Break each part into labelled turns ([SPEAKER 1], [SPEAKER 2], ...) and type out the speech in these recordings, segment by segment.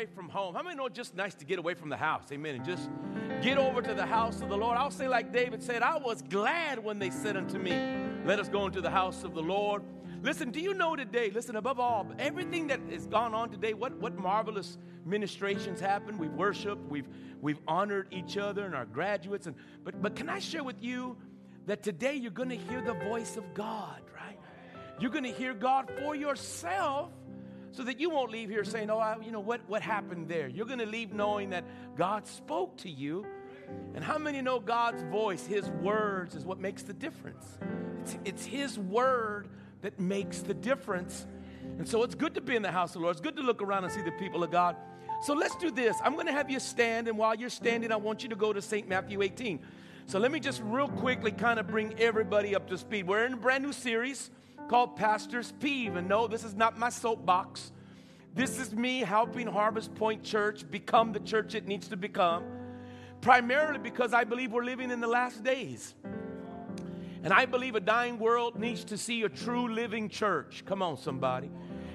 [SPEAKER 1] away from home. How many know it's just nice to get away from the house? Amen. And just get over to the house of the Lord. I'll say, like David said, I was glad when they said unto me, Let us go into the house of the Lord. Listen, do you know today, listen, above all, everything that has gone on today, what, what marvelous ministrations happened. We've worshiped, we've, we've honored each other and our graduates. And, but, but can I share with you that today you're going to hear the voice of God, right? You're going to hear God for yourself so that you won't leave here saying, oh, I, you know, what, what happened there? You're going to leave knowing that God spoke to you. And how many know God's voice, His words, is what makes the difference? It's, it's His word that makes the difference. And so it's good to be in the house of the Lord. It's good to look around and see the people of God. So let's do this. I'm going to have you stand, and while you're standing, I want you to go to St. Matthew 18. So let me just real quickly kind of bring everybody up to speed. We're in a brand new series called Pastor's Peeve. And no, this is not my soapbox. This is me helping Harvest Point Church become the church it needs to become, primarily because I believe we're living in the last days. And I believe a dying world needs to see a true living church. Come on, somebody.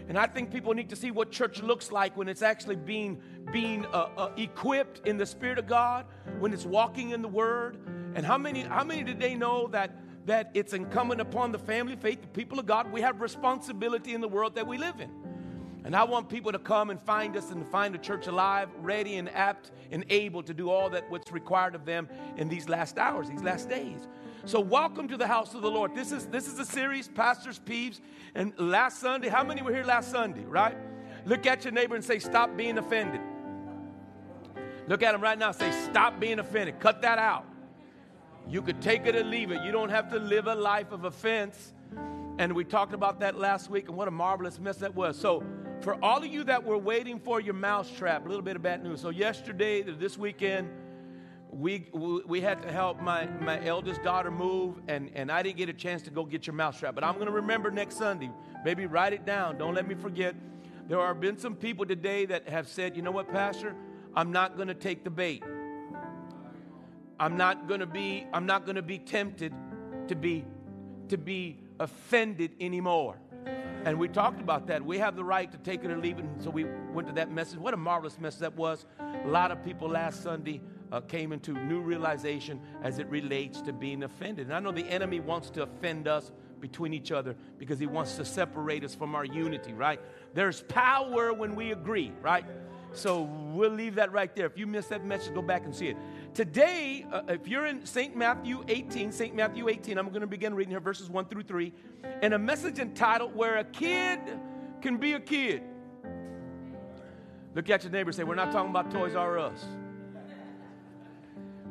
[SPEAKER 1] And I think people need to see what church looks like when it's actually being, being uh, uh, equipped in the Spirit of God, when it's walking in the Word. And how many, how many did they know that, that it's incumbent upon the family faith, the people of God, we have responsibility in the world that we live in. And I want people to come and find us and find the church alive, ready and apt and able to do all that what's required of them in these last hours, these last days. So welcome to the house of the Lord. This is this is a series, Pastors Peeves. And last Sunday, how many were here last Sunday, right? Look at your neighbor and say, stop being offended. Look at him right now say, stop being offended. Cut that out. You could take it or leave it. You don't have to live a life of offense. And we talked about that last week, and what a marvelous mess that was. So for all of you that were waiting for your mousetrap, a little bit of bad news. So, yesterday, this weekend, we, we had to help my, my eldest daughter move, and, and I didn't get a chance to go get your mousetrap. But I'm going to remember next Sunday. Maybe write it down. Don't let me forget. There have been some people today that have said, you know what, Pastor? I'm not going to take the bait. I'm not going to be, I'm not going to be tempted to be, to be offended anymore. And we talked about that. We have the right to take it or leave it. And so we went to that message. What a marvelous message that was. A lot of people last Sunday uh, came into new realization as it relates to being offended. And I know the enemy wants to offend us between each other because he wants to separate us from our unity, right? There's power when we agree, right? So we'll leave that right there. If you missed that message, go back and see it. Today, uh, if you're in St. Matthew 18, St. Matthew 18, I'm going to begin reading here verses 1 through 3, and a message entitled Where a Kid Can Be a Kid. Look at your neighbor say, We're not talking about Toys R Us.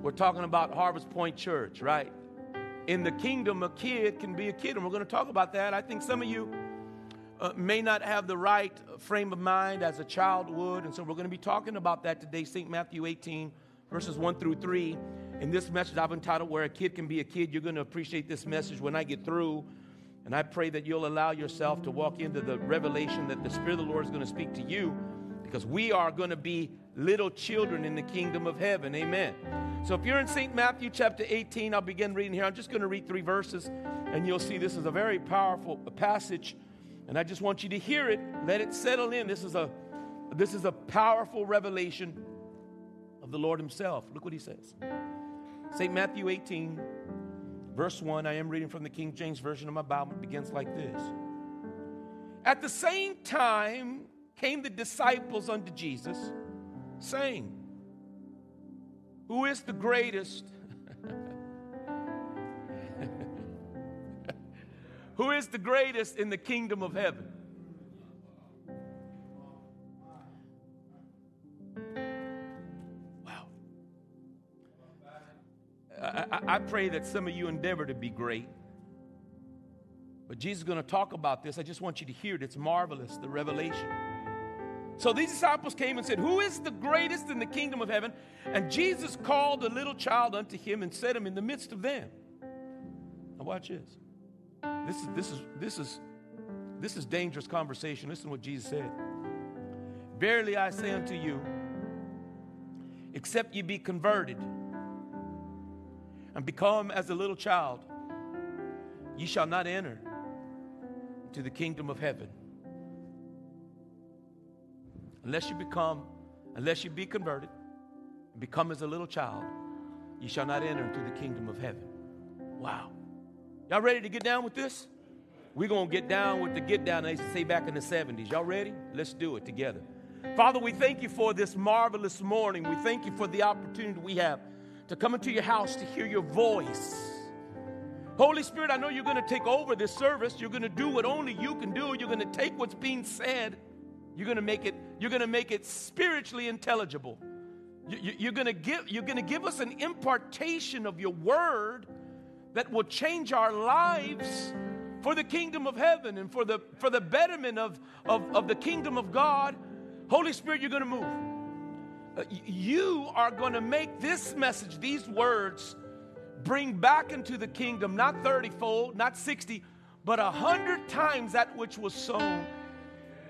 [SPEAKER 1] We're talking about Harvest Point Church, right? In the kingdom, a kid can be a kid, and we're going to talk about that. I think some of you uh, may not have the right frame of mind as a child would. And so we're going to be talking about that today, St. Matthew 18, verses 1 through 3. In this message, I've entitled Where a Kid Can Be a Kid. You're going to appreciate this message when I get through. And I pray that you'll allow yourself to walk into the revelation that the Spirit of the Lord is going to speak to you because we are going to be little children in the kingdom of heaven. Amen. So if you're in St. Matthew chapter 18, I'll begin reading here. I'm just going to read three verses, and you'll see this is a very powerful passage and I just want you to hear it, let it settle in. This is a this is a powerful revelation of the Lord himself. Look what he says. St. Matthew 18 verse 1, I am reading from the King James version of my Bible. It begins like this. At the same time came the disciples unto Jesus, saying, Who is the greatest Who is the greatest in the kingdom of heaven? Wow. I, I, I pray that some of you endeavor to be great. But Jesus is going to talk about this. I just want you to hear it. It's marvelous, the revelation. So these disciples came and said, Who is the greatest in the kingdom of heaven? And Jesus called a little child unto him and set him in the midst of them. Now, watch this. This is this is this is this is dangerous conversation. Listen to what Jesus said. Verily I say unto you, except ye be converted and become as a little child, ye shall not enter into the kingdom of heaven. unless you become, unless you be converted, become as a little child, you shall not enter into the kingdom of heaven. Wow. Y'all ready to get down with this? We're going to get down with the get down they used to say back in the 70s. Y'all ready? Let's do it together. Father, we thank you for this marvelous morning. We thank you for the opportunity we have to come into your house to hear your voice. Holy Spirit, I know you're going to take over this service. You're going to do what only you can do. You're going to take what's being said. You're going to make it, you're going to make it spiritually intelligible. You, are going to give, you're going to give us an impartation of your word that will change our lives for the kingdom of heaven and for the, for the betterment of, of, of the kingdom of God. Holy Spirit, you're going to move. Uh, you are going to make this message, these words, bring back into the kingdom not 30 fold, not 60, but a hundred times that which was sown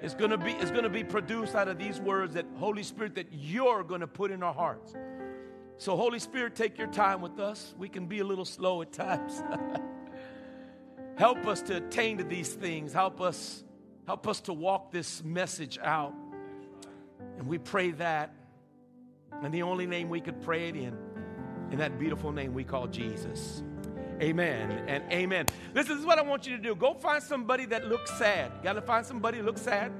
[SPEAKER 1] is going to be is going to be produced out of these words that Holy Spirit that you're going to put in our hearts. So Holy Spirit, take your time with us. We can be a little slow at times. help us to attain to these things. Help us help us to walk this message out. And we pray that and the only name we could pray it in, in that beautiful name we call Jesus. Amen and amen. This is what I want you to do. Go find somebody that looks sad. Got to find somebody that looks sad.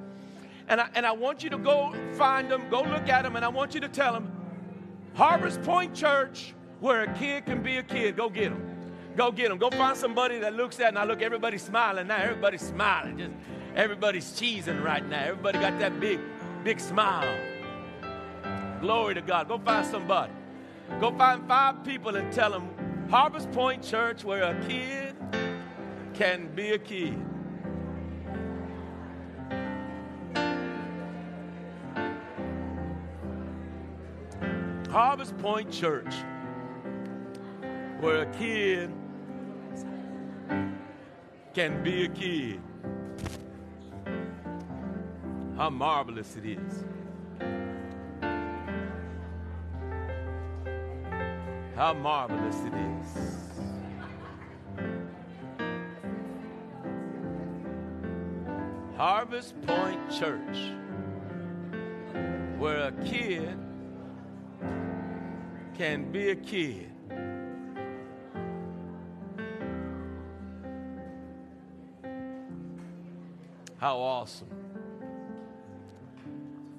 [SPEAKER 1] And I, and I want you to go find them, go look at them, and I want you to tell them, Harvest Point Church, where a kid can be a kid. Go get them. Go get them. Go find somebody that looks at, and I look, everybody's smiling now. Everybody's smiling. Just everybody's cheesing right now. Everybody got that big, big smile. Glory to God. Go find somebody. Go find five people and tell them Harvest Point Church, where a kid can be a kid. Harvest Point Church, where a kid can be a kid. How marvelous it is. How marvelous it is. Harvest Point Church, where a kid can be a kid. How awesome.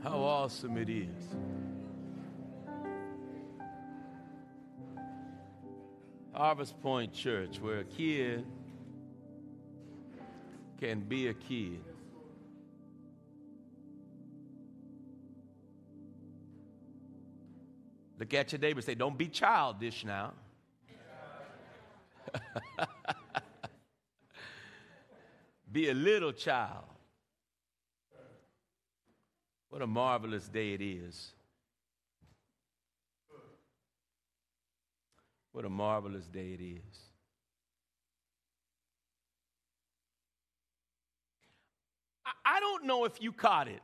[SPEAKER 1] How awesome it is. Harvest Point Church, where a kid can be a kid. Look at your neighbor and say, Don't be childish now. be a little child. What a marvelous day it is. What a marvelous day it is. I don't know if you caught it,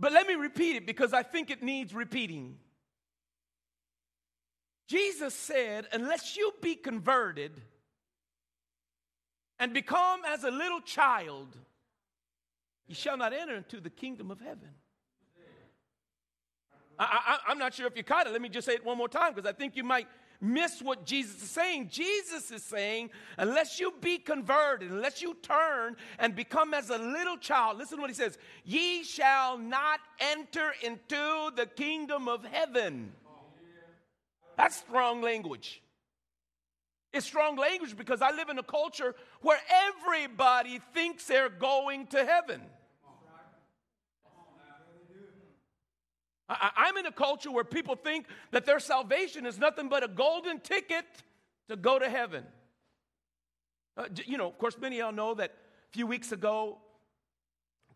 [SPEAKER 1] but let me repeat it because I think it needs repeating. Jesus said, Unless you be converted and become as a little child, you shall not enter into the kingdom of heaven. I, am not sure if you caught it. Let me just say it one more time because I think you might miss what Jesus is saying. Jesus is saying, unless you be converted, unless you turn and become as a little child, listen to what he says ye shall not enter into the kingdom of heaven. That's strong language. It's strong language because I live in a culture where everybody thinks they're going to heaven. I, am in a culture where people think that their salvation is nothing but a golden ticket to go to heaven. Uh, you know, of course, many of y'all know that a few weeks ago,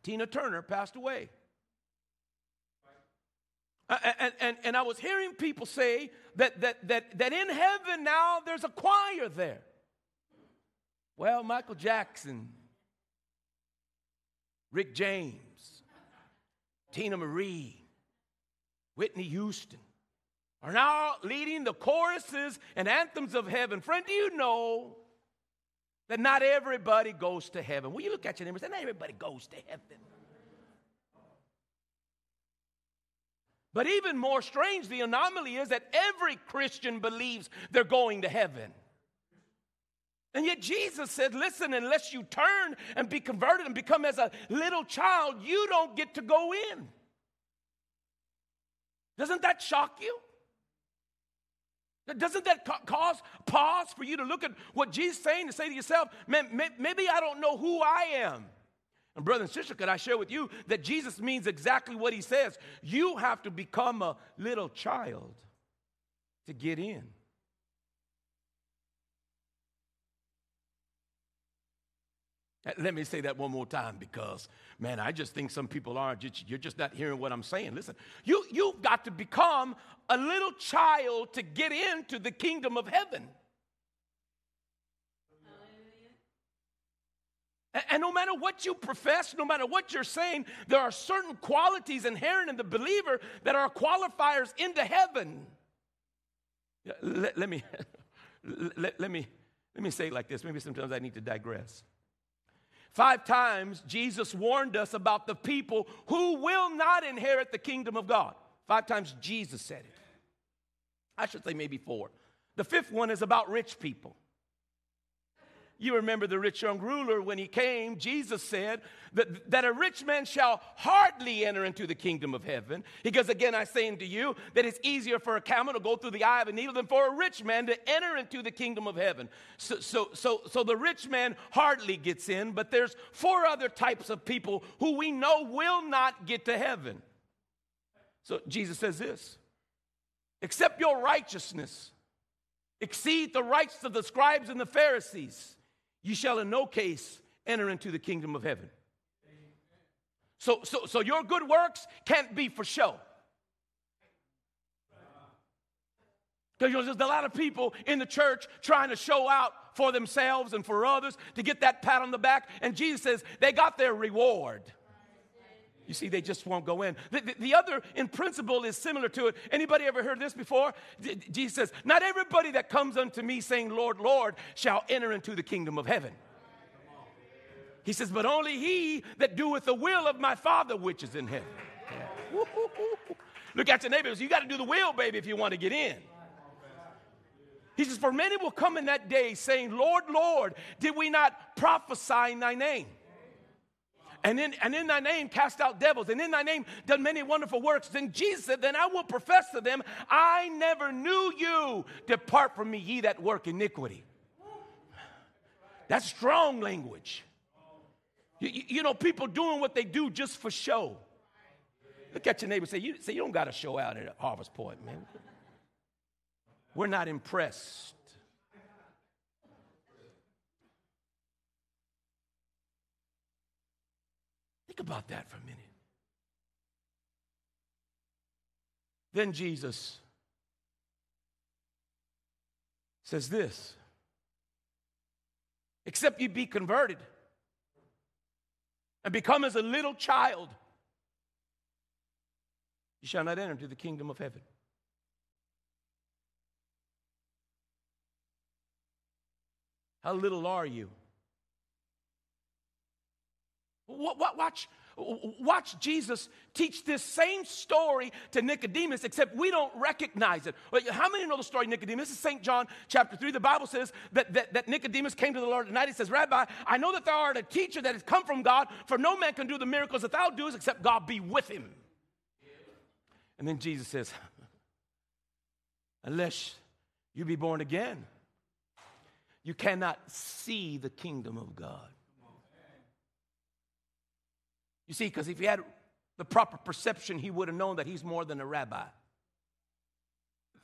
[SPEAKER 1] Tina Turner passed away. Uh, and, and, and I was hearing people say that, that, that, that in heaven now there's a choir there. Well, Michael Jackson, Rick James, Teena Marie, Whitney Houston are now leading the choruses and anthems of heaven. Friend, do you know that not everybody goes to heaven? Will you look at your neighbor and say, Not everybody goes to heaven. But even more strange, the anomaly is that every Christian believes they're going to heaven. And yet Jesus said, Listen, unless you turn and be converted and become as a little child, you don't get to go in. Doesn't that shock you? Doesn't that cause pause for you to look at what Jesus is saying and say to yourself, Man, maybe I don't know who I am? And, brother and sister, could I share with you that Jesus means exactly what he says? You have to become a little child to get in. Uh, let me say that one more time because, man, I just think some people are, just, you're just not hearing what I'm saying. Listen, you, you've got to become a little child to get into the kingdom of heaven. And no matter what you profess, no matter what you're saying, there are certain qualities inherent in the believer that are qualifiers into heaven. Let, let me, let, let, me, let me say it like this. Maybe sometimes I need to digress. Five times Jesus warned us about the people who will not inherit the kingdom of God. Five times Jesus said it. I should say maybe four. The fifth one is about rich people. You remember the rich young ruler when he came, Jesus said that, that a rich man shall hardly enter into the kingdom of heaven. Because again, I say unto you that it's easier for a camel to go through the eye of a needle than for a rich man to enter into the kingdom of heaven. So, so, so, so the rich man hardly gets in, but there's four other types of people who we know will not get to heaven. So Jesus says this except your righteousness exceed the rights of the scribes and the Pharisees you shall in no case enter into the kingdom of heaven. So, so, so your good works can't be for show. Because there's a lot of people in the church trying to show out for themselves and for others to get that pat on the back. And Jesus says they got their reward. You see, they just won't go in. The, the, the, other, in principle, is similar to it. Anybody ever heard this before? Jesus says, Not everybody that comes unto me saying, Lord, Lord, shall enter into the kingdom of heaven. He says, But only he that doeth the will of my Father which is in heaven. Yeah. Look at your neighbors. You got to do the will, baby, if you want to get in. He says, For many will come in that day saying, Lord, Lord, did we not prophesy in thy name? And in, and in thy name cast out devils, and in thy name done many wonderful works. Then Jesus said, Then I will profess to them, I never knew you. Depart from me, ye that work iniquity. That's strong language. You, you, know, people doing what they do just for show. Look at your neighbor say, you, say, you don't got to show out at Harvest Point, man. We're not impressed. Think about that for a minute. Then Jesus says this Except you be converted and become as a little child, you shall not enter into the kingdom of heaven. How little are you? Watch, watch Jesus teach this same story to Nicodemus, except we don't recognize it. How many know the story Nicodemus? This is St. John chapter 3. The Bible says that, that, that Nicodemus came to the Lord at night. He says, Rabbi, I know that thou art a teacher that has come from God, for no man can do the miracles that thou doest except God be with him. And then Jesus says, Unless you be born again, you cannot see the kingdom of God. You see, because if he had the proper perception, he would have known that he's more than a rabbi.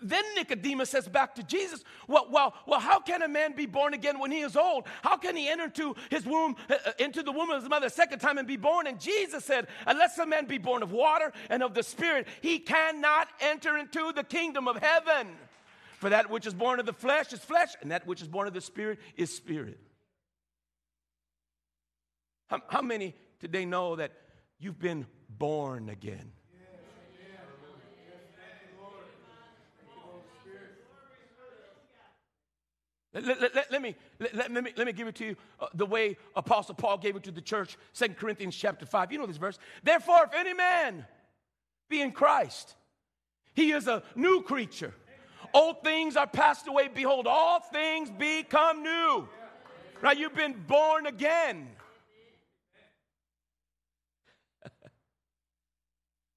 [SPEAKER 1] Then Nicodemus says back to Jesus, well, well, well, how can a man be born again when he is old? How can he enter into his womb, uh, uh, into the womb of his mother a second time and be born? And Jesus said, unless a man be born of water and of the Spirit, he cannot enter into the kingdom of heaven. For that which is born of the flesh is flesh, and that which is born of the Spirit is spirit. How, how many today know that you've been born again. Let, let, let, let, me, let, me, let me give it to you uh, the way Apostle Paul gave it to the church, 2 Corinthians chapter 5. You know this verse. Therefore, if any man be in Christ, He is a new creature. Old things are passed away. Behold, all things become new. Right? You've been born again.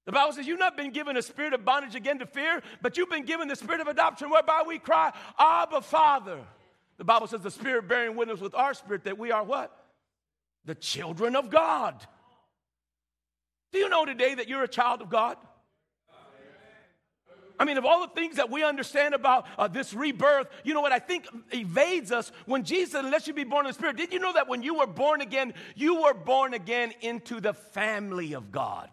[SPEAKER 1] The Bible says you've not been given a spirit of bondage again to fear, but you've been given the spirit of adoption whereby we cry, Abba, Father. The Bible says the Spirit bearing witness with our spirit that we are what? The children of God. Do you know today that you're a child of God? I mean, of all the things that we understand about uh, this rebirth, you know what I think evades us when Jesus said, Unless you be born in the Spirit. Did you know that when you were born again, you were born again into the family of God?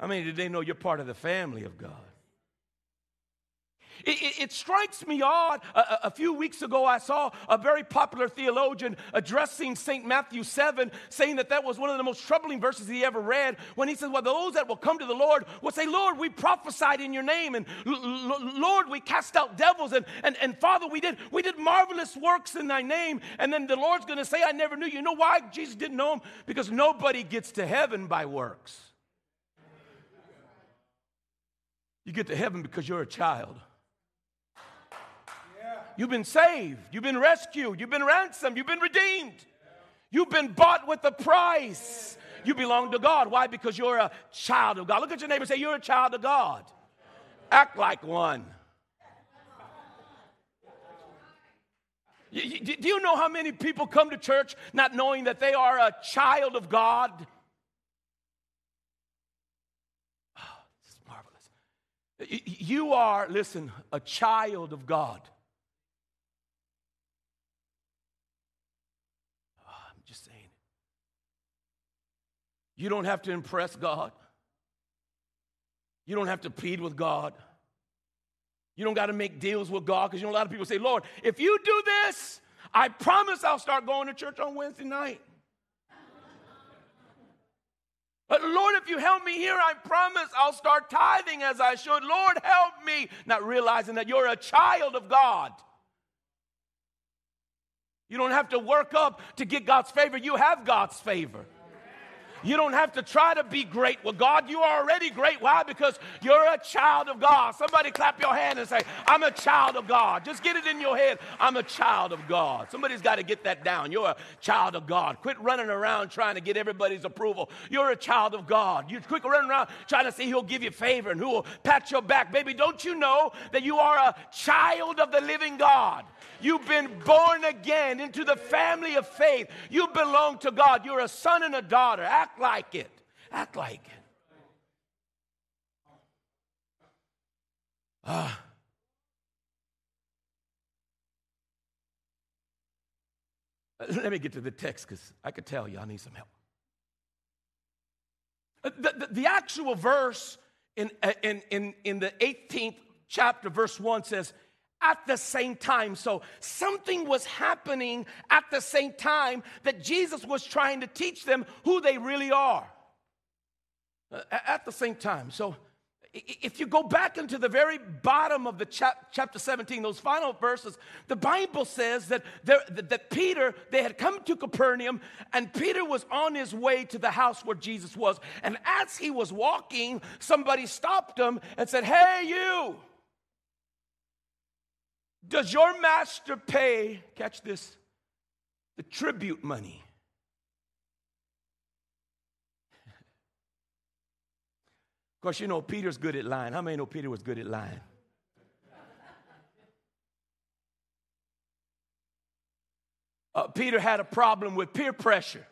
[SPEAKER 1] I mean, did they know you're part of the family of God? It, it, it, strikes me odd. A, a, few weeks ago, I saw a very popular theologian addressing St. Matthew 7, saying that that was one of the most troubling verses he ever read when he says, Well, those that will come to the Lord will say, Lord, we prophesied in your name, and Lord, we cast out devils, and, and, and Father, we did, we did marvelous works in thy name. And then the Lord's going to say, I never knew you. You know why Jesus didn't know him? Because nobody gets to heaven by works. You get to heaven because you're a child. You've been saved. You've been rescued. You've been ransomed. You've been redeemed. You've been bought with a price. You belong to God. Why? Because you're a child of God. Look at your neighbor and say, You're a child of God. Act like one. Do you know how many people come to church not knowing that they are a child of God? Oh, this is marvelous. You are, listen, a child of God. Oh, I'm just saying. You don't have to impress God. You don't have to plead with God. You don't got to make deals with God because you know a lot of people say, Lord, if you do this, I promise I'll start going to church on Wednesday night. But Lord, if you help me here, I promise I'll start tithing as I should. Lord, help me. Not realizing that you're a child of God. You don't have to work up to get God's favor, you have God's favor. You don't have to try to be great with God. You are already great. Why? Because you're a child of God. Somebody clap your hand and say, I'm a child of God. Just get it in your head. I'm a child of God. Somebody's got to get that down. You're a child of God. Quit running around trying to get everybody's approval. You're a child of God. You quit running around trying to see who'll give you favor and who will pat your back. Baby, don't you know that you are a child of the living God? You've been born again into the family of faith. You belong to God. You're a son and a daughter. Act like it. Act like it. Ah. Let me get to the text because I could tell you I need some help. Uh, the, the, the actual verse in, uh, in, in, in the 18th chapter, verse 1 says, at the same time. So something was happening at the same time that Jesus was trying to teach them who they really are. Uh, at the same time. So if you go back into the very bottom of the chap- chapter 17, those final verses, the Bible says that, there, that Peter, they had come to Capernaum, and Peter was on his way to the house where Jesus was. And as he was walking, somebody stopped him and said, Hey, you. Does your master pay, catch this, the tribute money? of course, you know Peter's good at lying. How many know Peter was good at lying? Uh, Peter had a problem with peer pressure.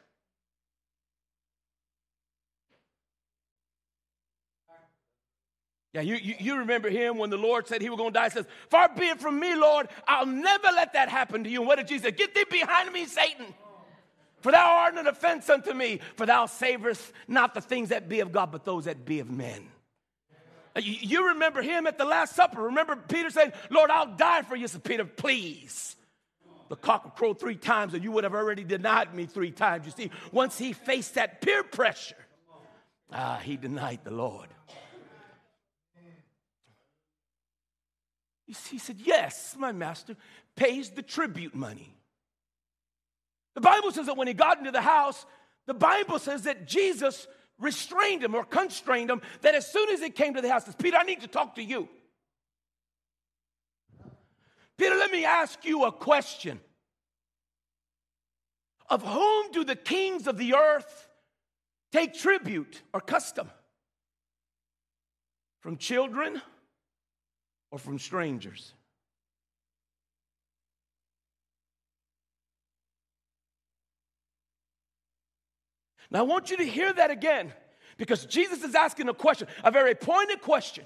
[SPEAKER 1] Yeah, you, you, you, remember him when the Lord said he was going to die. He says, Far be it from me, Lord, I'll never let that happen to you. And what did Jesus say? Get thee behind me, Satan. For thou art an offense unto me, for thou savorest not the things that be of God, but those that be of men. You, you remember him at the Last Supper. Remember Peter saying, Lord, I'll die for you. Said Peter, please. The cock will crow three times, and you would have already denied me three times. You see, once he faced that peer pressure, ah, he denied the Lord. He said, Yes, my master pays the tribute money. The Bible says that when he got into the house, the Bible says that Jesus restrained him or constrained him that as soon as he came to the house, says, Peter, I need to talk to you. Peter, let me ask you a question. Of whom do the kings of the earth take tribute or custom? From children or from strangers? Now, I want you to hear that again because Jesus is asking a question, a very pointed question.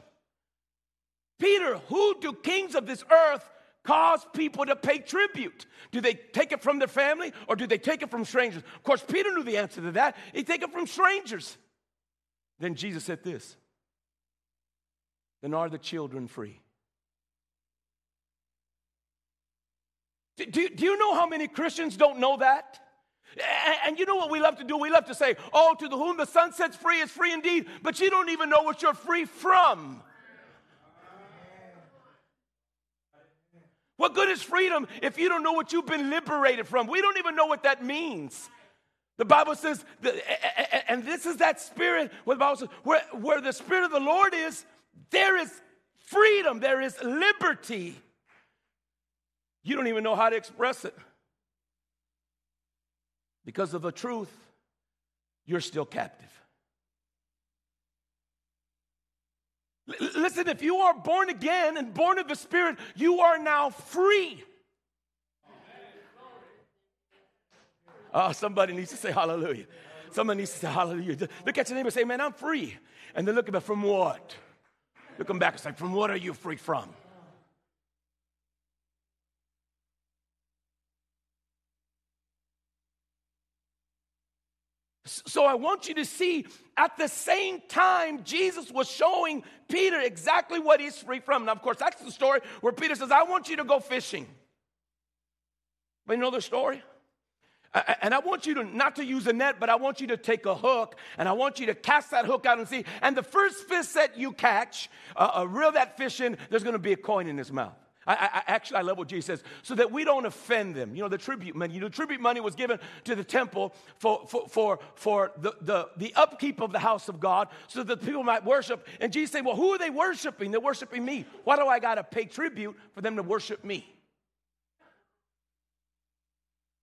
[SPEAKER 1] Peter, who do kings of this earth cause people to pay tribute? Do they take it from their family or do they take it from strangers? Of course, Peter knew the answer to that. He take it from strangers. Then Jesus said this Then are the children free? Do, do, you know how many Christians don't know that? And you know what we love to do? We love to say, Oh, to the whom the son sets free is free indeed, but you don't even know what you're free from. What good is freedom if you don't know what you've been liberated from? We don't even know what that means. The Bible says, and this is that spirit, where the Bible says, where, where the spirit of the Lord is, there is freedom, there is liberty. You don't even know how to express it. Because of the truth, you're still captive. L- listen, if you are born again and born of the Spirit, you are now free. Oh, somebody needs to say hallelujah. Somebody needs to say hallelujah. Look at your neighbor and say, Man, I'm free. And then look at them, from what? Look them back and say, From what are you free from? So I want you to see at the same time, Jesus was showing Peter exactly what he's free from. Now, of course, that's the story where Peter says, I want you to go fishing. But you know the story? And I want you to not to use a net, but I want you to take a hook and I want you to cast that hook out and see. And the first fish that you catch, uh, reel that fish in, there's going to be a coin in his mouth. I, I, actually, I love what Jesus says, so that we don't offend them. You know, the tribute money, you know, tribute money was given to the temple for, for, for, for the, the, the upkeep of the house of God so that people might worship. And Jesus said, Well, who are they worshiping? They're worshiping me. Why do I got to pay tribute for them to worship me?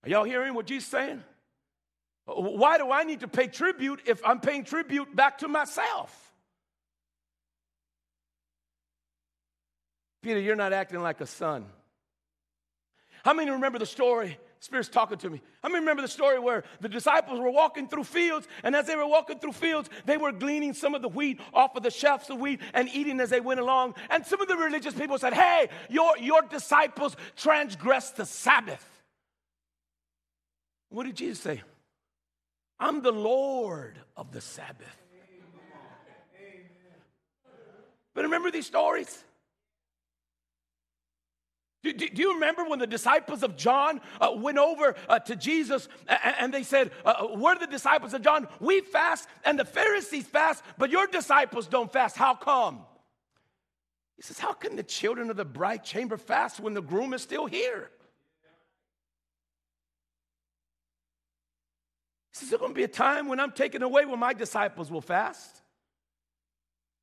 [SPEAKER 1] Are y'all hearing what Jesus saying? Uh, why do I need to pay tribute if I'm paying tribute back to myself? Peter, you're not acting like a son. How many remember the story? Spirit's talking to me. How many remember the story where the disciples were walking through fields, and as they were walking through fields, they were gleaning some of the wheat off of the shafts of wheat and eating as they went along. And some of the religious people said, Hey, your, your disciples transgressed the Sabbath. What did Jesus say? I'm the Lord of the Sabbath. But remember these stories? Do, do, do, you remember when the disciples of John uh, went over uh, to Jesus and, and they said, uh, We're the disciples of John. We fast and the Pharisees fast, but your disciples don't fast. How come? He says, How can the children of the bride chamber fast when the groom is still here? He says, There's going to be a time when I'm taken away when my disciples will fast.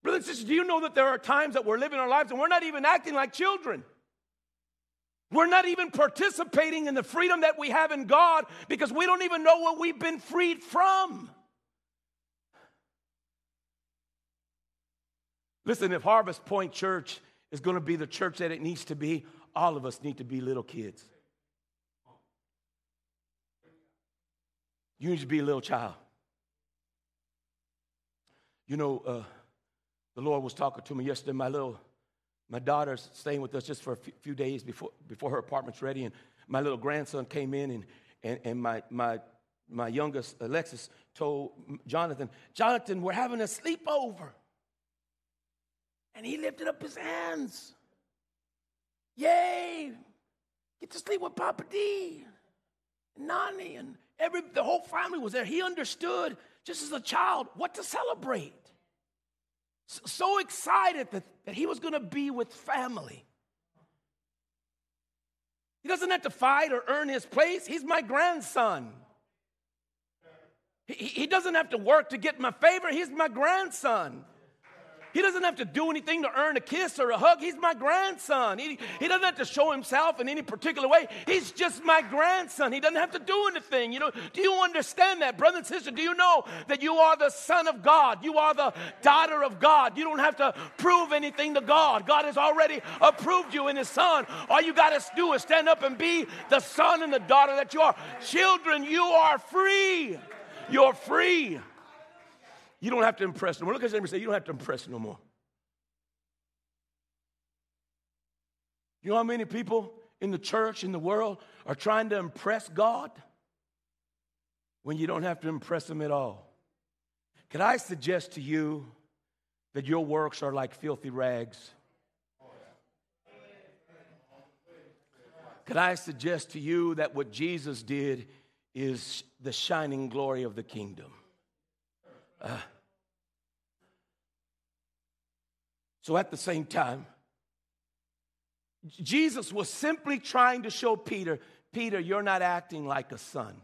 [SPEAKER 1] Brothers and sisters, do you know that there are times that we're living our lives and we're not even acting like children? We're not even participating in the freedom that we have in God because we don't even know what we've been freed from. Listen, if Harvest Point Church is going to be the church that it needs to be, all of us need to be little kids. You need to be a little child. You know, uh, the Lord was talking to me yesterday, my little my daughter's staying with us just for a few days before, before her apartment's ready. And my little grandson came in, and, and, and my, my, my youngest, Alexis, told Jonathan, Jonathan, we're having a sleepover. And he lifted up his hands. Yay! Get to sleep with Papa D, and Nani, and every, the whole family was there. He understood, just as a child, what to celebrate so excited that, that he was going to be with family. He doesn't have to fight or earn his place. He's my grandson. He, he doesn't have to work to get my favor. He's my grandson. He doesn't have to do anything to earn a kiss or a hug. He's my grandson. He, he doesn't have to show himself in any particular way. He's just my grandson. He doesn't have to do anything. You know, do you understand that, brother and sister? Do you know that you are the son of God? You are the daughter of God. You don't have to prove anything to God. God has already approved you in his son. All you got to do is stand up and be the son and the daughter that you are. Children, you are free. You're free. You don't have to impress no more. Look at somebody and say, You don't have to impress no more. You know how many people in the church, in the world, are trying to impress God when you don't have to impress Him at all? Can I suggest to you that your works are like filthy rags? Could I suggest to you that what Jesus did is the shining glory of the kingdom? Uh, so at the same time, Jesus was simply trying to show Peter, Peter, you're not acting like a son.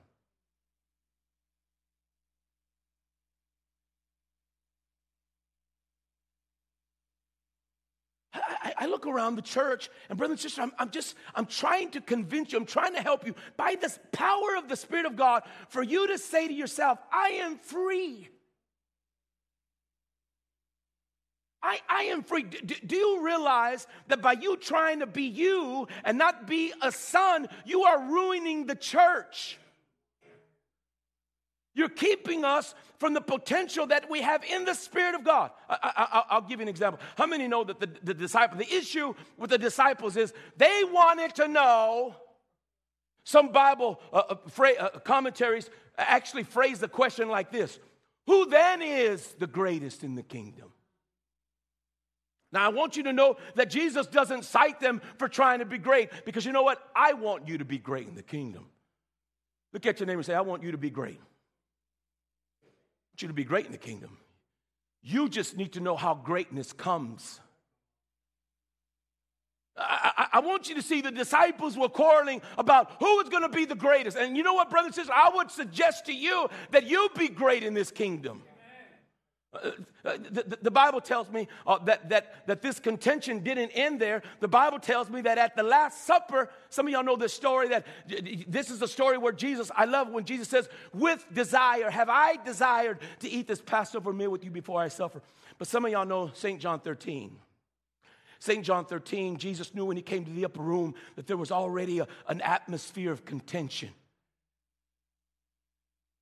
[SPEAKER 1] I, I, look around the church, and brother and sister, I'm, I'm just, I'm trying to convince you, I'm trying to help you by this power of the Spirit of God for you to say to yourself, I am free. I, I am free. Do, do, you realize that by you trying to be you and not be a son, you are ruining the church? You're keeping us from the potential that we have in the Spirit of God. I, will give you an example. How many know that the, the disciple, the issue with the disciples is they wanted to know. Some Bible uh, uh, fra- uh, commentaries actually phrase the question like this Who then is the greatest in the kingdom? Now, I want you to know that Jesus doesn't cite them for trying to be great because you know what? I want you to be great in the kingdom. Look at your neighbor and say, I want you to be great. I want you to be great in the kingdom. You just need to know how greatness comes. I, I, I want you to see the disciples were quarreling about who is going to be the greatest. And you know what, brothers and sisters? I would suggest to you that you be great in this kingdom. Uh, uh, the, the, Bible tells me uh, that, that, that this contention didn't end there. The Bible tells me that at the Last Supper, some of y'all know this story, that this is the story where Jesus, I love when Jesus says, with desire, have I desired to eat this Passover meal with you before I suffer. But some of y'all know St. John 13. St. John 13, Jesus knew when he came to the upper room that there was already a, an atmosphere of contention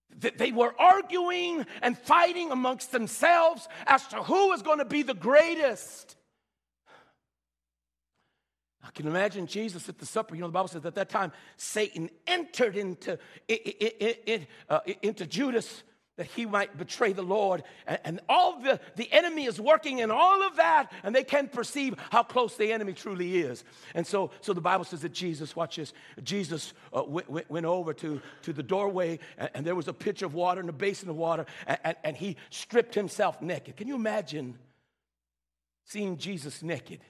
[SPEAKER 1] they were arguing and fighting amongst themselves as to who was going to be the greatest. I can imagine Jesus at the supper. You know, the Bible says at that time Satan entered into, uh, into Judas that he might betray the Lord. And, and, all the, the enemy is working in all of that, and they can't perceive how close the enemy truly is. And so, so the Bible says that Jesus, watch this, Jesus uh, went, over to, to the doorway, and, and, there was a pitcher of water and a basin of water, and, and he stripped himself naked. Can you imagine seeing Jesus naked?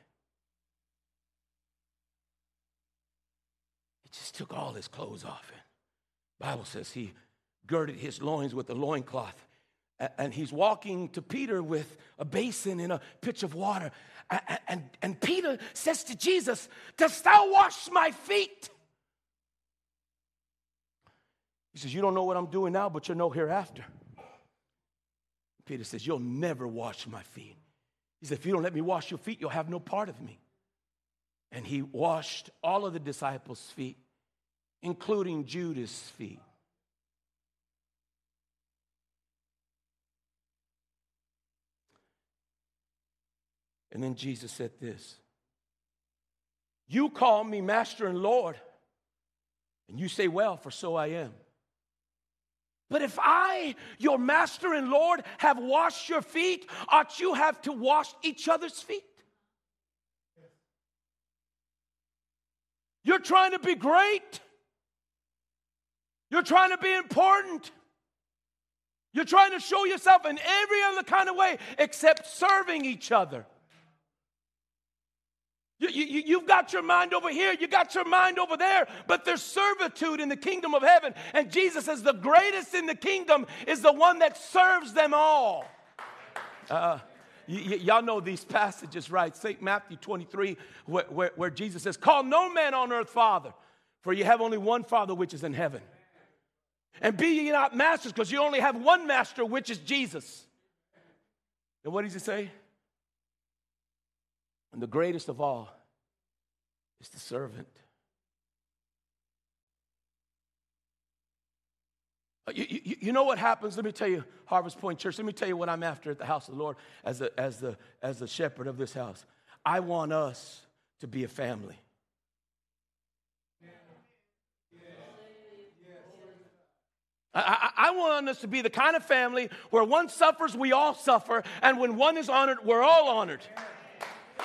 [SPEAKER 1] He just took all his clothes off. And Bible says he girded his loins with a loincloth. And he's walking to Peter with a basin and a pitch of water. And, and, and Peter says to Jesus, Dost thou wash my feet? He says, You don't know what I'm doing now, but you'll know hereafter. Peter says, You'll never wash my feet. He said, If you don't let me wash your feet, you'll have no part of me. And he washed all of the disciples' feet, including Judas' feet. And then Jesus said this You call me Master and Lord, and you say, Well, for so I am. But if I, your Master and Lord, have washed your feet, ought you have to wash each other's feet? You're trying to be great. You're trying to be important. You're trying to show yourself in every other kind of way except serving each other. You, you, you've got your mind over here, you got your mind over there, but there's servitude in the kingdom of heaven. And Jesus says the greatest in the kingdom is the one that serves them all. Uh, y- y- y'all know these passages, right? St. Matthew 23, where, where, where Jesus says, Call no man on earth father, for you have only one father which is in heaven. And be ye not masters, because you only have one master, which is Jesus. And what does he say? And the greatest of all is the servant. Uh, you, you, you, know what happens? Let me tell you, Harvest Point Church, let me tell you what I'm after at the house of the Lord as the, as the, as the shepherd of this house. I want us to be a family. I, I, I, want us to be the kind of family where one suffers, we all suffer, and when one is honored, we're all honored.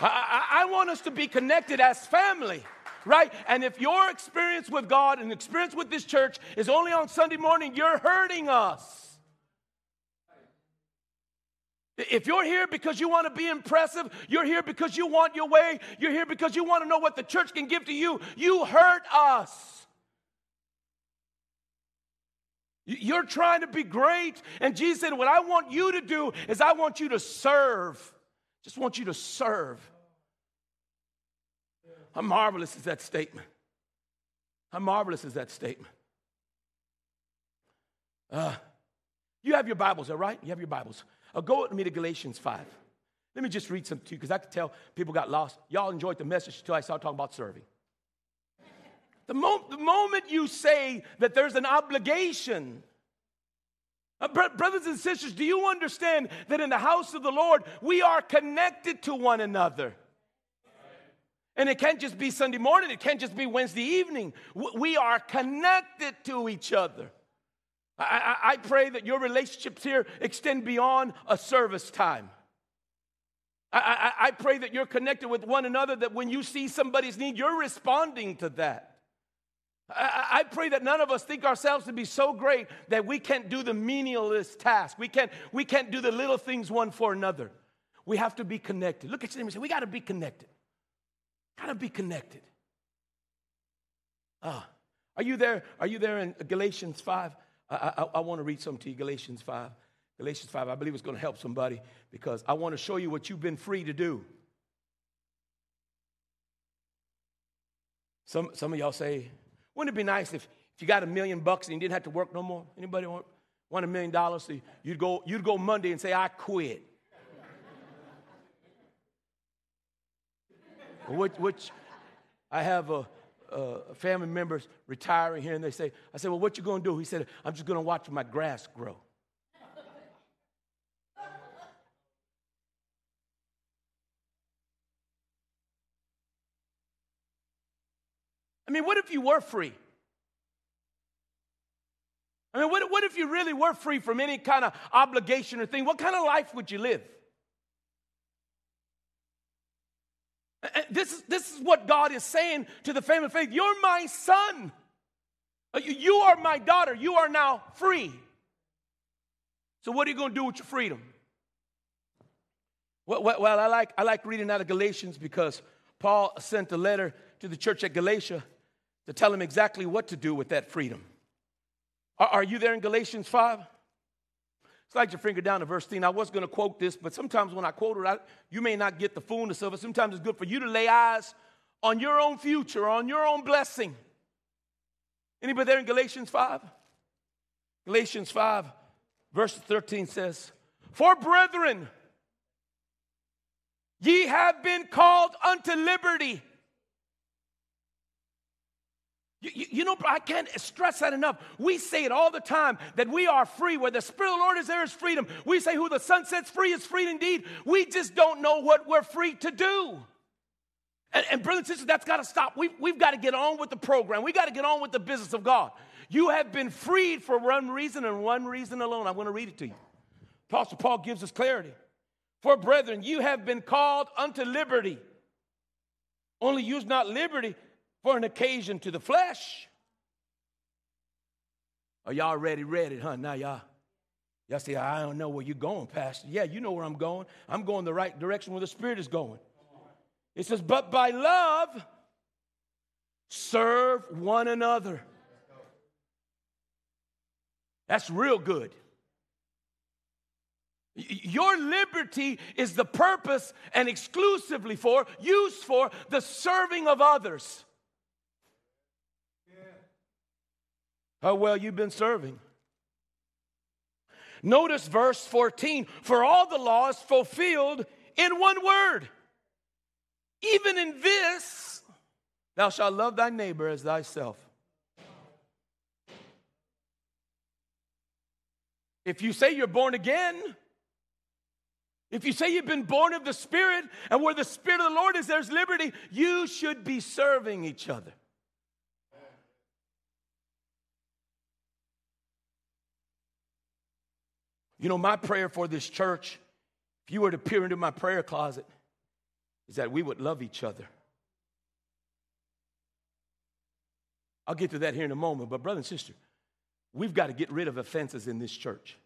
[SPEAKER 1] I, I, want us to be connected as family, right? And if your experience with God and experience with this church is only on Sunday morning, you're hurting us. If you're here because you want to be impressive, you're here because you want your way, you're here because you want to know what the church can give to you, you hurt us. You're trying to be great. And Jesus said, What I want you to do is I want you to serve. Just want you to serve. How marvelous is that statement? How marvelous is that statement? Uh, you have your Bibles, all right? You have your Bibles. Uh, go with me to Galatians 5. Let me just read some to you because I could tell people got lost. Y'all enjoyed the message until I started talking about serving. The, mo- the moment you say that there's an obligation, Uh, brothers and sisters, do you understand that in the house of the Lord, we are connected to one another? And it can't just be Sunday morning, it can't just be Wednesday evening. We are connected to each other. I, I, I pray that your relationships here extend beyond a service time. I, I, I pray that you're connected with one another, that when you see somebody's need, you're responding to that. I, pray that none of us think ourselves to be so great that we can't do the meaningless task. We can't, we can't do the little things one for another. We have to be connected. Look at your name and say, We got to be connected. Got to be connected. Ah, are you there? Are you there in Galatians 5? I, I, I want to read something to you, Galatians 5. Galatians 5, I believe it's going to help somebody because I want to show you what you've been free to do. Some, some of y'all say, wouldn't it be nice if, if you got a million bucks and you didn't have to work no more? Anybody want, want a million dollars? So you'd go, you'd go Monday and say, I quit. which, which I have a, a, family members retiring here, and they say, I said, well, what you going to do? He said, I'm just going to watch my grass grow. I mean, what if you were free? I mean, what, what if you really were free from any kind of obligation or thing? What kind of life would you live? This is, this is what God is saying to the family of faith. You're my son. Uh, you are my daughter. You are now free. So, what are you going to do with your freedom? Well, well, I, like, I like reading out of Galatians because Paul sent a letter to the church at Galatia to tell him exactly what to do with that freedom. Are, are you there in Galatians 5? Slide your finger down to verse 10. I was going to quote this, but sometimes when I quote it, I, you may not get the fullness of it. Sometimes it's good for you to lay eyes on your own future, on your own blessing. Anybody there in Galatians 5? Galatians 5, verse 13 says, For brethren, ye have been called unto liberty. You, you, you, know, I can't stress that enough. We say it all the time that we are free. Where the Spirit of the Lord is, there is freedom. We say, Who the Son sets free is free indeed. We just don't know what we're free to do. And, and brothers and sisters, that's got to stop. We've, we've got to get on with the program. we got to get on with the business of God. You have been freed for one reason and one reason alone. I'm going to read it to you. Apostle Paul gives us clarity. For brethren, you have been called unto liberty. Only use not liberty for an occasion to the flesh. Are y'all ready? Ready, huh? Now y'all. Y'all say, I don't know where you're going, Pastor. Yeah, you know where I'm going. I'm going the right direction where the Spirit is going. It says, but by love, serve one another. That's real good. Your liberty is the purpose and exclusively for, used for the serving of others. How well you've been serving. Notice verse 14 for all the law is fulfilled in one word. Even in this, thou shalt love thy neighbor as thyself. If you say you're born again, if you say you've been born of the Spirit, and where the Spirit of the Lord is, there's liberty, you should be serving each other. You know, my prayer for this church, if you were to peer into my prayer closet, is that we would love each other. I'll get to that here in a moment, but brother and sister, we've got to get rid of offenses in this church.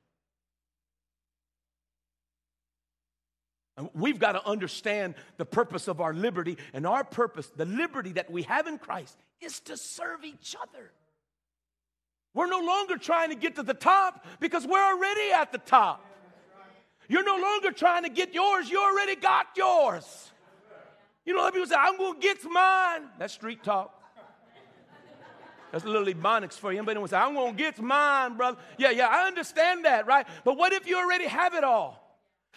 [SPEAKER 1] And we've got to understand the purpose of our liberty, and our purpose, the liberty that we have in Christ, is to serve each other. We're no longer trying to get to the top because we're already at the top. You're no longer trying to get yours, you already got yours. You know, how people say, I'm going to get mine. That's street talk. That's a little ebonics for you. Anybody will say, I'm going to get mine, brother. Yeah, yeah, I understand that, right? But what if you already have it all?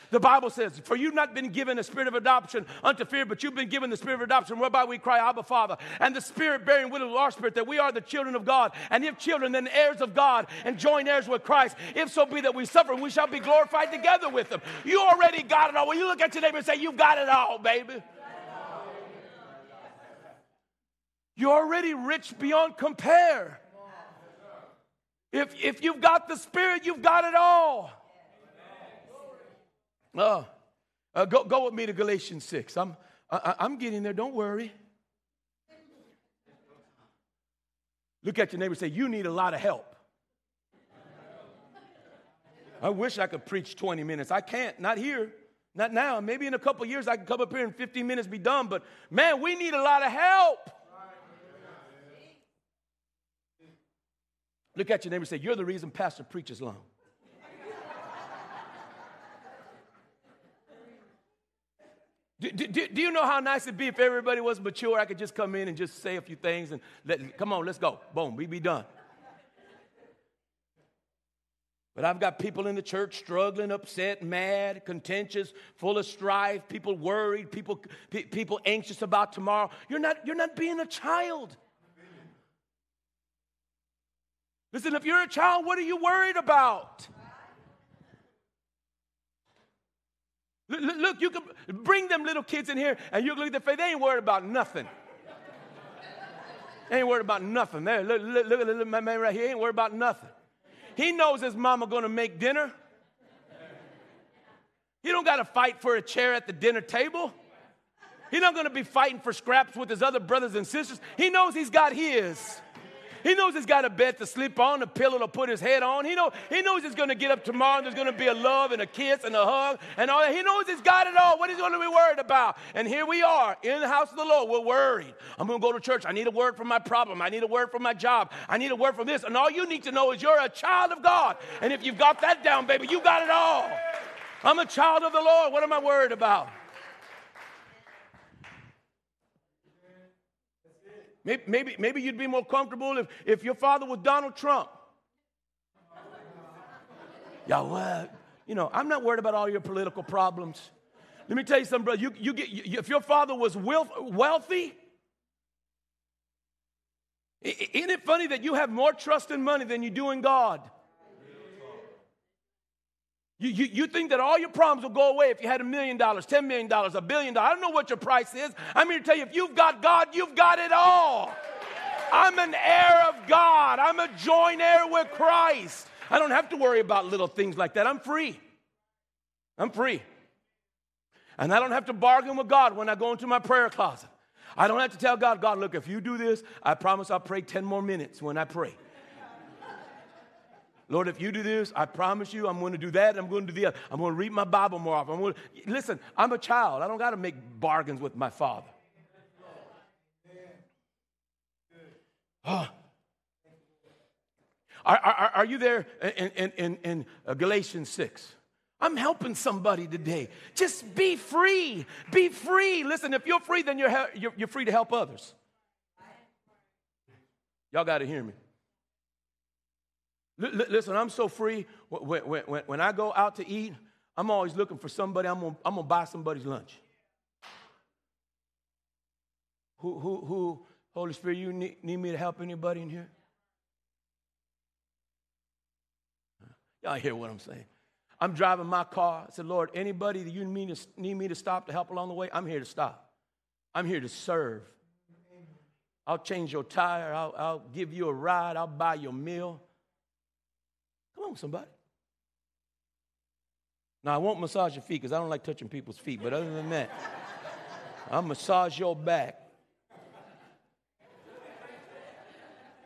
[SPEAKER 1] The Bible says, For you've not been given a spirit of adoption unto fear, but you've been given the spirit of adoption, whereby we cry, Abba, Father. And the Spirit bearing witness with our spirit that we are the children of God. And if children, then heirs of God, and joint heirs with Christ. If so be that we suffer, we shall be glorified together with them. You already got it all. You look at your neighbor and say, You've got it all, baby. You're already rich beyond compare. If, if you've got the Spirit, you've got it all. Uh, uh, go, go with me to Galatians 6. I'm, I, I'm getting there, don't worry. Look at your neighbor say, You need a lot of help. I wish I could preach 20 minutes. I can't, not here, not now. Maybe in a couple years I can come up here in 15 minutes be done, but man, we need a lot of help. Look at your neighbor say, You're the reason Pastor preaches long. Do, do, do, you know how nice it'd be if everybody was mature? I could just come in and just say a few things and let, come on, let's go. Boom, we be done. But I've got people in the church struggling, upset, mad, contentious, full of strife, people worried, people, pe- people anxious about tomorrow. You're not, you're not being a child. Listen, if you're a child, what are you worried about? Look, you can bring them little kids in here and you can look at their face, they ain't worried about nothing. They ain't worried about nothing. There, look, look, look at the little man right here, he ain't worried about nothing. He knows his mama gonna make dinner. He don't gotta fight for a chair at the dinner table. He's not gonna be fighting for scraps with his other brothers and sisters. He knows he's got his. He knows he's got a bed to sleep on, a pillow to put his head on. He, know, he knows he's going to get up tomorrow and there's going to be a love and a kiss and a hug and all that. He knows he's got it all. What he's going to be worried about. And here we are in the house of the Lord. We're worried. I'm going to go to church. I need a word for my problem. I need a word for my job. I need a word for this. And all you need to know is you're a child of God. And if you've got that down, baby, you got it all. I'm a child of the Lord. What am I worried about? Maybe, maybe, maybe you'd be more comfortable if, if your father was Donald Trump. Y'all, well, you know, I'm not worried about all your political problems. Let me tell you something, brother. You, you get, you, if your father was wealthy, isn't it funny that you have more trust in money than you do in God? You, you, you think that all your problems will go away if you had a million dollars, ten million dollars, a billion dollars. I don't know what your price is. I'm here to tell you if you've got God, you've got it all. I'm an heir of God, I'm a joint heir with Christ. I don't have to worry about little things like that. I'm free. I'm free. And I don't have to bargain with God when I go into my prayer closet. I don't have to tell God, God, look, if you do this, I promise I'll pray 10 more minutes when I pray. Lord, if you do this, I promise you I'm going to do that. I'm going to do the other. I'm going to read my Bible more often. I'm going to, listen, I'm a child. I don't got to make bargains with my father. Oh. Are, are, are you there in, in, in, in uh, Galatians 6? I'm helping somebody today. Just be free. Be free. Listen, if you're free, then you're, you're, you're free to help others. Y'all got to hear me. Listen, I'm so free. When, when, when, I go out to eat, I'm always looking for somebody. I'm gonna, I'm gonna buy somebody's lunch. Who, who, who, Holy Spirit, you need, need me to help anybody in here? Y'all hear what I'm saying? I'm driving my car. I said, Lord, anybody that you need, to, need me to stop to help along the way, I'm here to stop. I'm here to serve. I'll change your tire. I'll, I'll give you a ride. I'll buy your meal. On, somebody. Now, I won't massage your feet because I don't like touching people's feet, but other than that, I'll massage your back.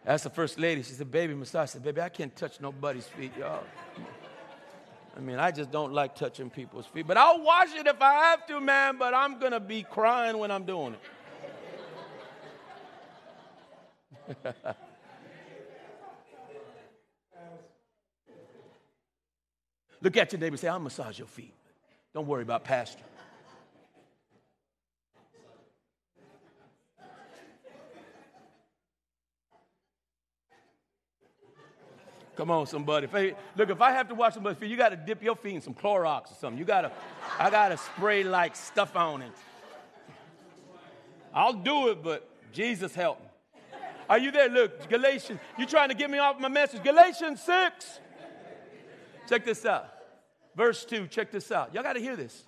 [SPEAKER 1] That's the first lady. She said, Baby, massage. I said, Baby, I can't touch nobody's feet, y'all. I mean, I just don't like touching people's feet. But I'll wash it if I have to, man, but I'm going to be crying when I'm doing it. Look at your neighbor and say, I'll massage your feet. Don't worry about pastor. Come on, somebody. If I, look, if I have to wash somebody's feet, you got to dip your feet in some Clorox or something. You got to, I got to spray like stuff on it. I'll do it, but Jesus help me. Are you there? Look, Galatians, You're trying to get me off my message. Galatians 6. Check this out. Verse 2, check this out. Y'all got to hear this.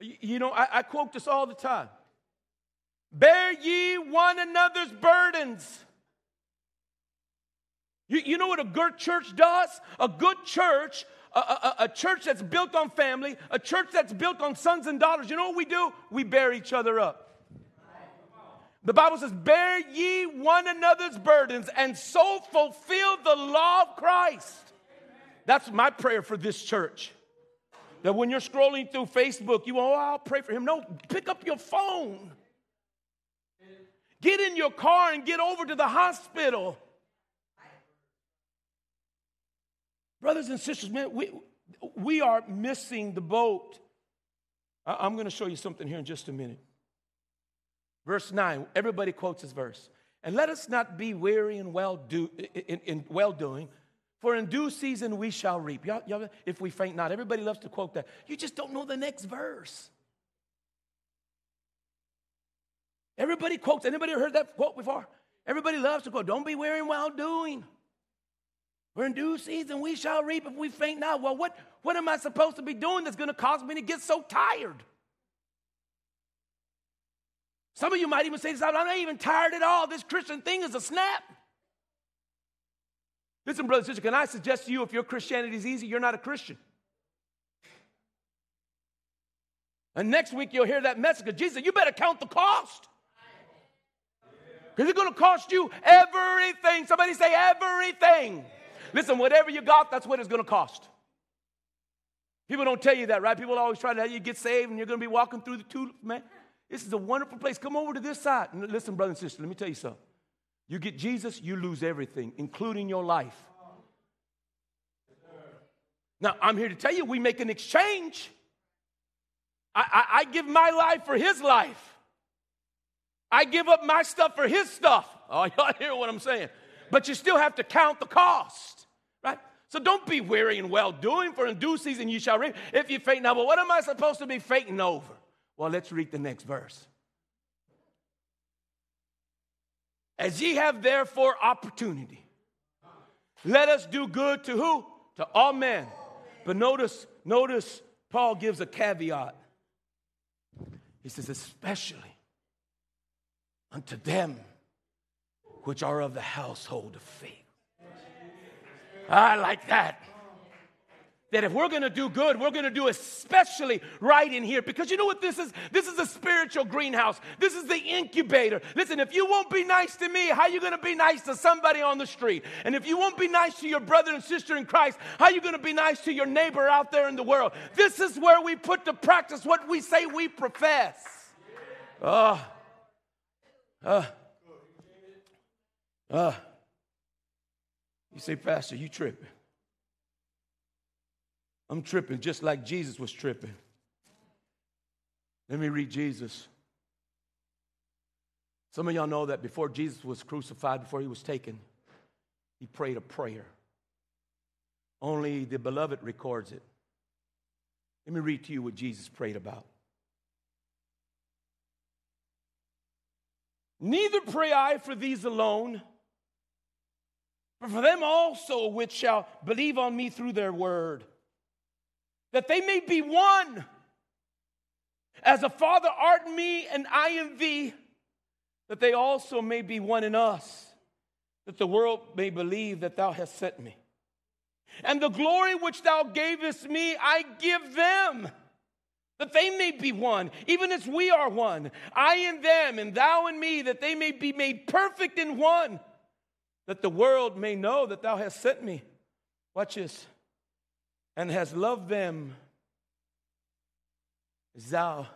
[SPEAKER 1] You know, I, I quote this all the time. Bear ye one another's burdens you, you know what a good church does? A good church, a, a, a, church that's built on family, a church that's built on sons and daughters, you know what we do? We bear each other up. The Bible says, Bear ye one another's burdens and so fulfill the law of Christ. That's my prayer for this church. That when you're scrolling through Facebook, you oh, I'll pray for him. No, pick up your phone. Get in your car and get over to the hospital Brothers and sisters, man, we, we are missing the boat. I'm going to show you something here in just a minute. Verse 9, everybody quotes this verse. And let us not be weary in well, do, in, in well doing, for in due season we shall reap. Y'all, y'all, if we faint not, everybody loves to quote that. You just don't know the next verse. Everybody quotes. Anybody heard that quote before? Everybody loves to quote. Don't be weary well doing. We're in due season, we shall reap if we faint not. Well, what, what am I supposed to be doing that's going to cause me to get so tired? Some of you might even say this, I'm not even tired at all. This Christian thing is a snap. Listen, brothers and sisters, can I suggest to you if your Christianity is easy, you're not a Christian. And next week you'll hear that message of Jesus, you better count the cost. Because it's going to cost you everything. Somebody say everything. Listen, whatever you got, that's what it's going to cost. People don't tell you that, right? People always try to have you get saved and you're going to be walking through the tulip, man. This is a wonderful place. Come over to this side. And listen, brother and sister, let me tell you something. You get Jesus, you lose everything, including your life. Now, I'm here to tell you, we make an exchange. I, I, I give my life for his life. I give up my stuff for his stuff. Oh, y'all hear what I'm saying? But you still have to count the cost. Right? So don't be weary in well doing, for in due season you shall reap. If you faint now, but what am I supposed to be fainting over? Well, let's read the next verse. As ye have therefore opportunity, let us do good to who? To all men. But notice, notice Paul gives a caveat. He says, especially unto them which are of the household of faith. I like that. That if we're to do good, we're to do especially right in here. Because you know what this is? This is a spiritual greenhouse. This is the incubator. Listen, if you won't be nice to me, how are you to be nice to somebody on the street? And if you won't be nice to your brother and sister in Christ, how are you to be nice to your neighbor out there in the world? This is where we put to practice what we say we profess. Uh, uh, uh. You say, Pastor, you tripping. I'm tripping just like Jesus was tripping. Let me read Jesus. Some of y'all know that before Jesus was crucified, before he was taken, he prayed a prayer. Only the beloved records it. Let me read to you what Jesus prayed about. Neither pray I for these alone, but for them also which shall believe on me through their word that they may be one. As a Father art in me and I in thee, that they also may be one in us, that the world may believe that thou hast sent me. And the glory which thou gavest me, I give them, that they may be one, even as we are one. I in them, and thou in me, that they may be made perfect in one, that the world may know that thou hast sent me. Watch this and has loved them as thou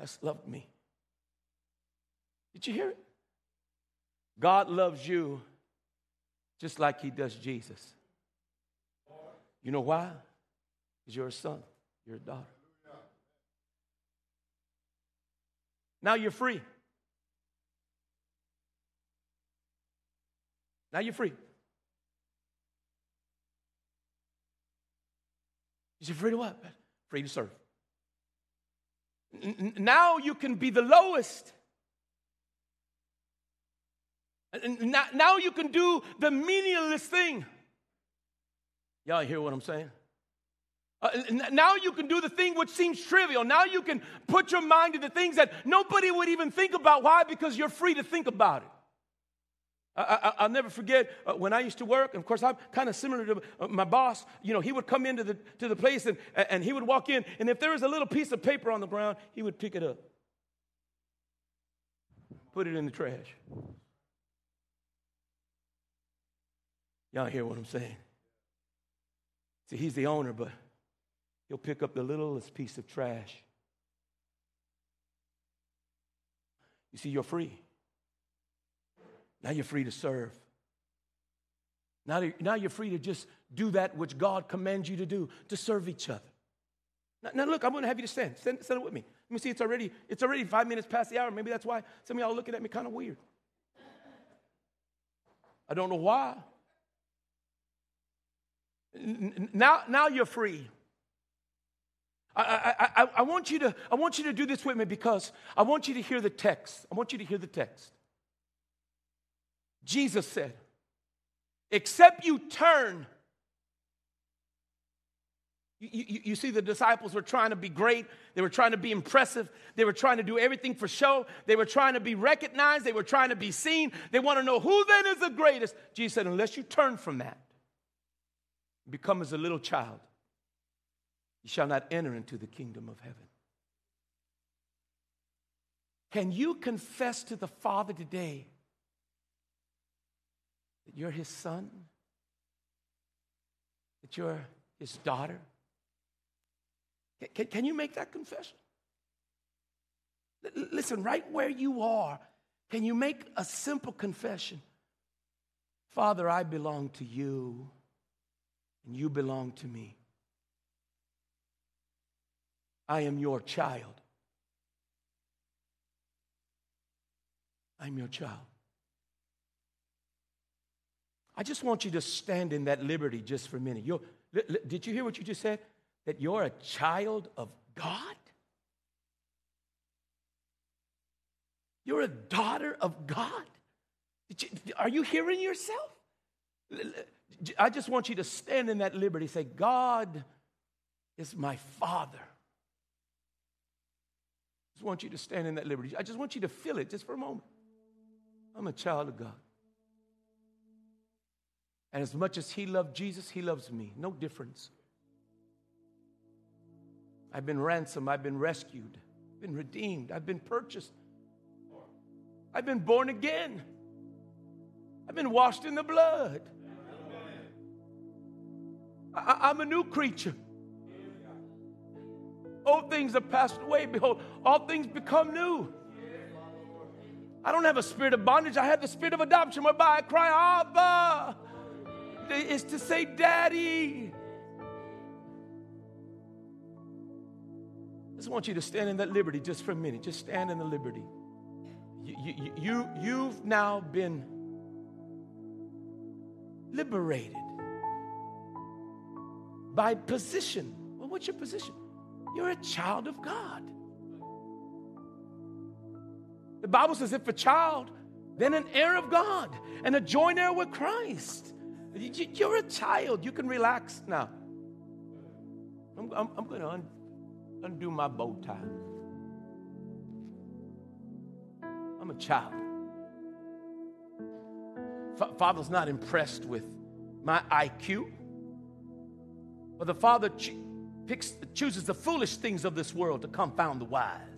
[SPEAKER 1] hast loved me. Did you hear it? God loves you just like he does Jesus. You know why? Because you're a son, you're a daughter. Now you're free. Now you're free. You say, free to what? Free to serve. N- now you can be the lowest. And now you can do the meaningless thing. Y'all hear what I'm saying? Uh, now you can do the thing which seems trivial. Now you can put your mind to the things that nobody would even think about. Why? Because you're free to think about it. I, will never forget uh, when I used to work, of course, I'm kind of similar to uh, my boss. You know, he would come into the, to the place and, and he would walk in, and if there was a little piece of paper on the ground, he would pick it up, put it in the trash. Y'all hear what I'm saying? See, he's the owner, but he'll pick up the littlest piece of trash. You see, you're free. Now you're free to serve. Now, now you're free to just do that which God commands you to do, to serve each other. Now, now look, I'm going to have you to stand. stand. Stand it with me. Let me see, it's already, it's already five minutes past the hour. Maybe that's why some of y'all are looking at me kind of weird. I don't know why. Now, now you're free. I, I, I, I, want you to, I want you to do this with me because I want you to hear the text. I want you to hear the text. Jesus said, except you turn. You, you, you, see, the disciples were trying to be great. They were trying to be impressive. They were trying to do everything for show. They were trying to be recognized. They were trying to be seen. They want to know who then is the greatest. Jesus said, unless you turn from that, become as a little child, you shall not enter into the kingdom of heaven. Can you confess to the Father today that you're his son, that you're his daughter? Can, can you make that confession? L- listen, right where you are, can you make a simple confession? Father, I belong to you, and you belong to me. I am your child. I'm your child. I just want you to stand in that liberty just for a minute. You're, did you hear what you just said? That you're a child of God? You're a daughter of God? You, are you hearing yourself? I just want you to stand in that liberty. Say, God is my Father. I just want you to stand in that liberty. I just want you to feel it just for a moment. I'm a child of God. And as much as he loved Jesus, he loves me. No difference. I've been ransomed, I've been rescued, I've been redeemed, I've been purchased. I've been born again. I've been washed in the blood. I, am a new creature. Old things have passed away. Behold, all things become new. I don't have a spirit of bondage. I have the spirit of adoption whereby I cry, Abba. It's to say, Daddy. I just want you to stand in that liberty just for a minute. Just stand in the liberty. You, you, you've now been liberated by position. Well, what's your position? You're a child of God. The Bible says, if a child, then an heir of God and a joint heir with Christ. You're a child. You can relax now. I'm, I'm, I'm going to un, undo my bow tie. I'm a child. F- Father's not impressed with my IQ. But the Father cho- picks, chooses the foolish things of this world to confound the wise.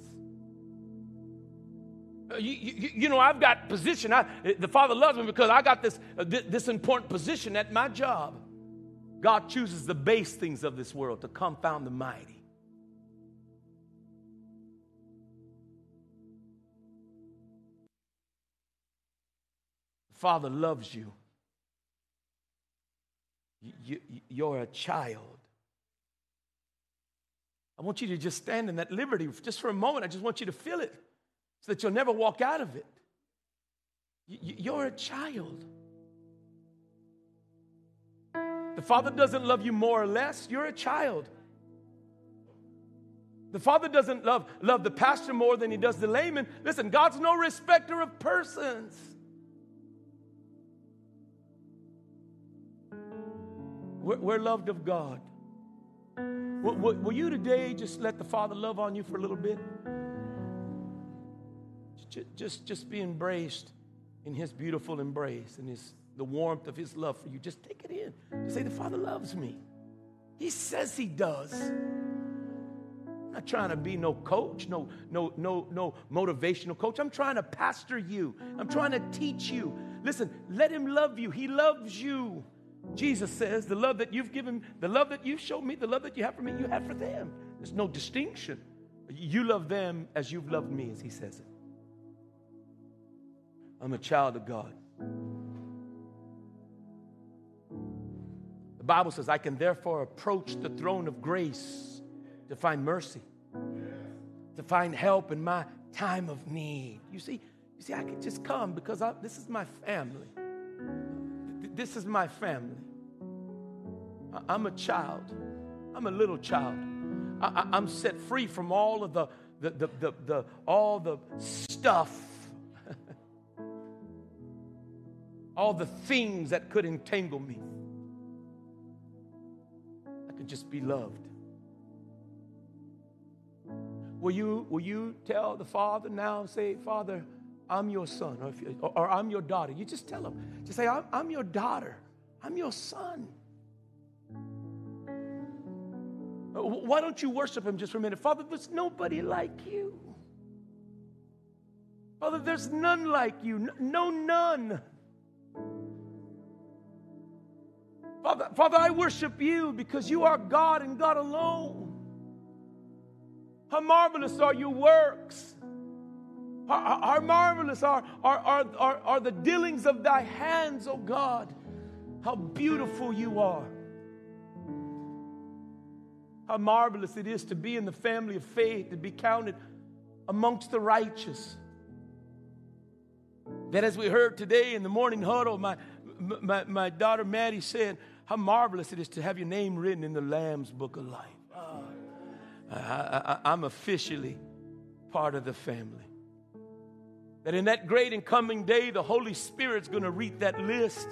[SPEAKER 1] Uh, you, you, you, know, I've got position. I, the Father loves me because I got this, uh, this important position at my job. God chooses the base things of this world to confound the mighty. The Father loves you. you. You're a child. I want you to just stand in that liberty just for a moment. I just want you to feel it so that you'll never walk out of it. You're a child. The Father doesn't love you more or less, you're a child. The Father doesn't love, love the pastor more than he does the layman. Listen, God's no respecter of persons. We're, we're loved of God. Will, will, will you today just let the Father love on you for a little bit? Just, just be embraced in his beautiful embrace and his, the warmth of his love for you. Just take it in. Just say, The Father loves me. He says he does. I'm not trying to be no coach, no, no, no, no motivational coach. I'm trying to pastor you. I'm trying to teach you. Listen, let him love you. He loves you. Jesus says, the love that you've given, the love that you've shown me, the love that you have for me, you have for them. There's no distinction. You love them as you've loved me, as he says it. I'm a child of God. The Bible says, I can therefore approach the throne of grace to find mercy, to find help in my time of need. You see, you see, I can just come because I, this is my family. This is my family. I'm a child. I'm a little child. I, am set free from all of the, the, the, the, the all the stuff all the things that could entangle me. I could just be loved. Will you, will you tell the Father now, say, Father, I'm your son, or, you, or, or, I'm your daughter? You just tell him. Just say, I'm, I'm your daughter. I'm your son. Uh, why don't you worship him just for a minute? Father, there's nobody like you. Father, there's none like you. No, none. Father, Father, I worship you because you are God and God alone. How marvelous are your works. How, how marvelous are, are, are, are, are the dealings of thy hands, O oh God. How beautiful you are. How marvelous it is to be in the family of faith, to be counted amongst the righteous. That as we heard today in the morning huddle, my, my, my daughter Maddie said, how marvelous it is to have your name written in the Lamb's book of life. I, am officially part of the family. That in that great and coming day, the Holy Spirit's to read that list.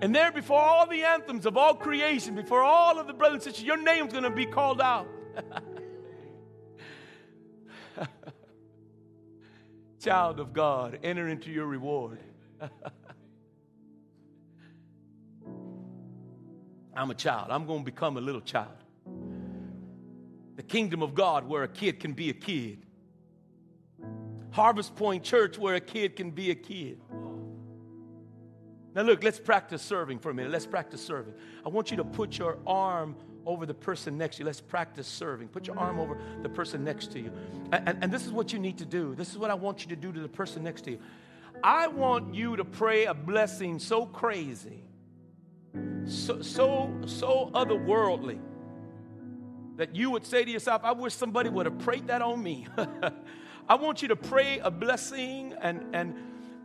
[SPEAKER 1] And there, before all the anthems of all creation, before all of the brothers and sisters, your name's to be called out. Child of God, enter into your reward. I'm a child. I'm going to become a little child. The kingdom of God where a kid can be a kid. Harvest Point Church where a kid can be a kid. Now, look, let's practice serving for a minute. Let's practice serving. I want you to put your arm over the person next to you. Let's practice serving. Put your arm over the person next to you. And, and, and, this is what you need to do. This is what I want you to do to the person next to you. I want you to pray a blessing so crazy, so, so, so otherworldly, that you would say to yourself, I wish somebody would have prayed that on me. I want you to pray a blessing and, and,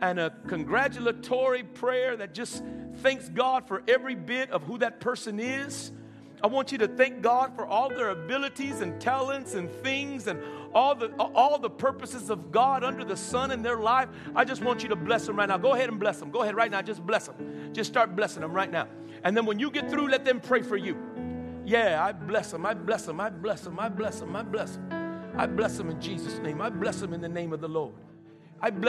[SPEAKER 1] and a congratulatory prayer that just thanks God for every bit of who that person is I want you to thank God for all their abilities and talents and things and all the, all the purposes of God under the sun in their life. I just want you to bless them right now. Go ahead and bless them. Go ahead right now. Just bless them. Just start blessing them right now. And then when you get through, let them pray for you. Yeah, I bless them. I bless them. I bless them. I bless them. I bless them. I bless them in Jesus' name. I bless them in the name of the Lord. I bless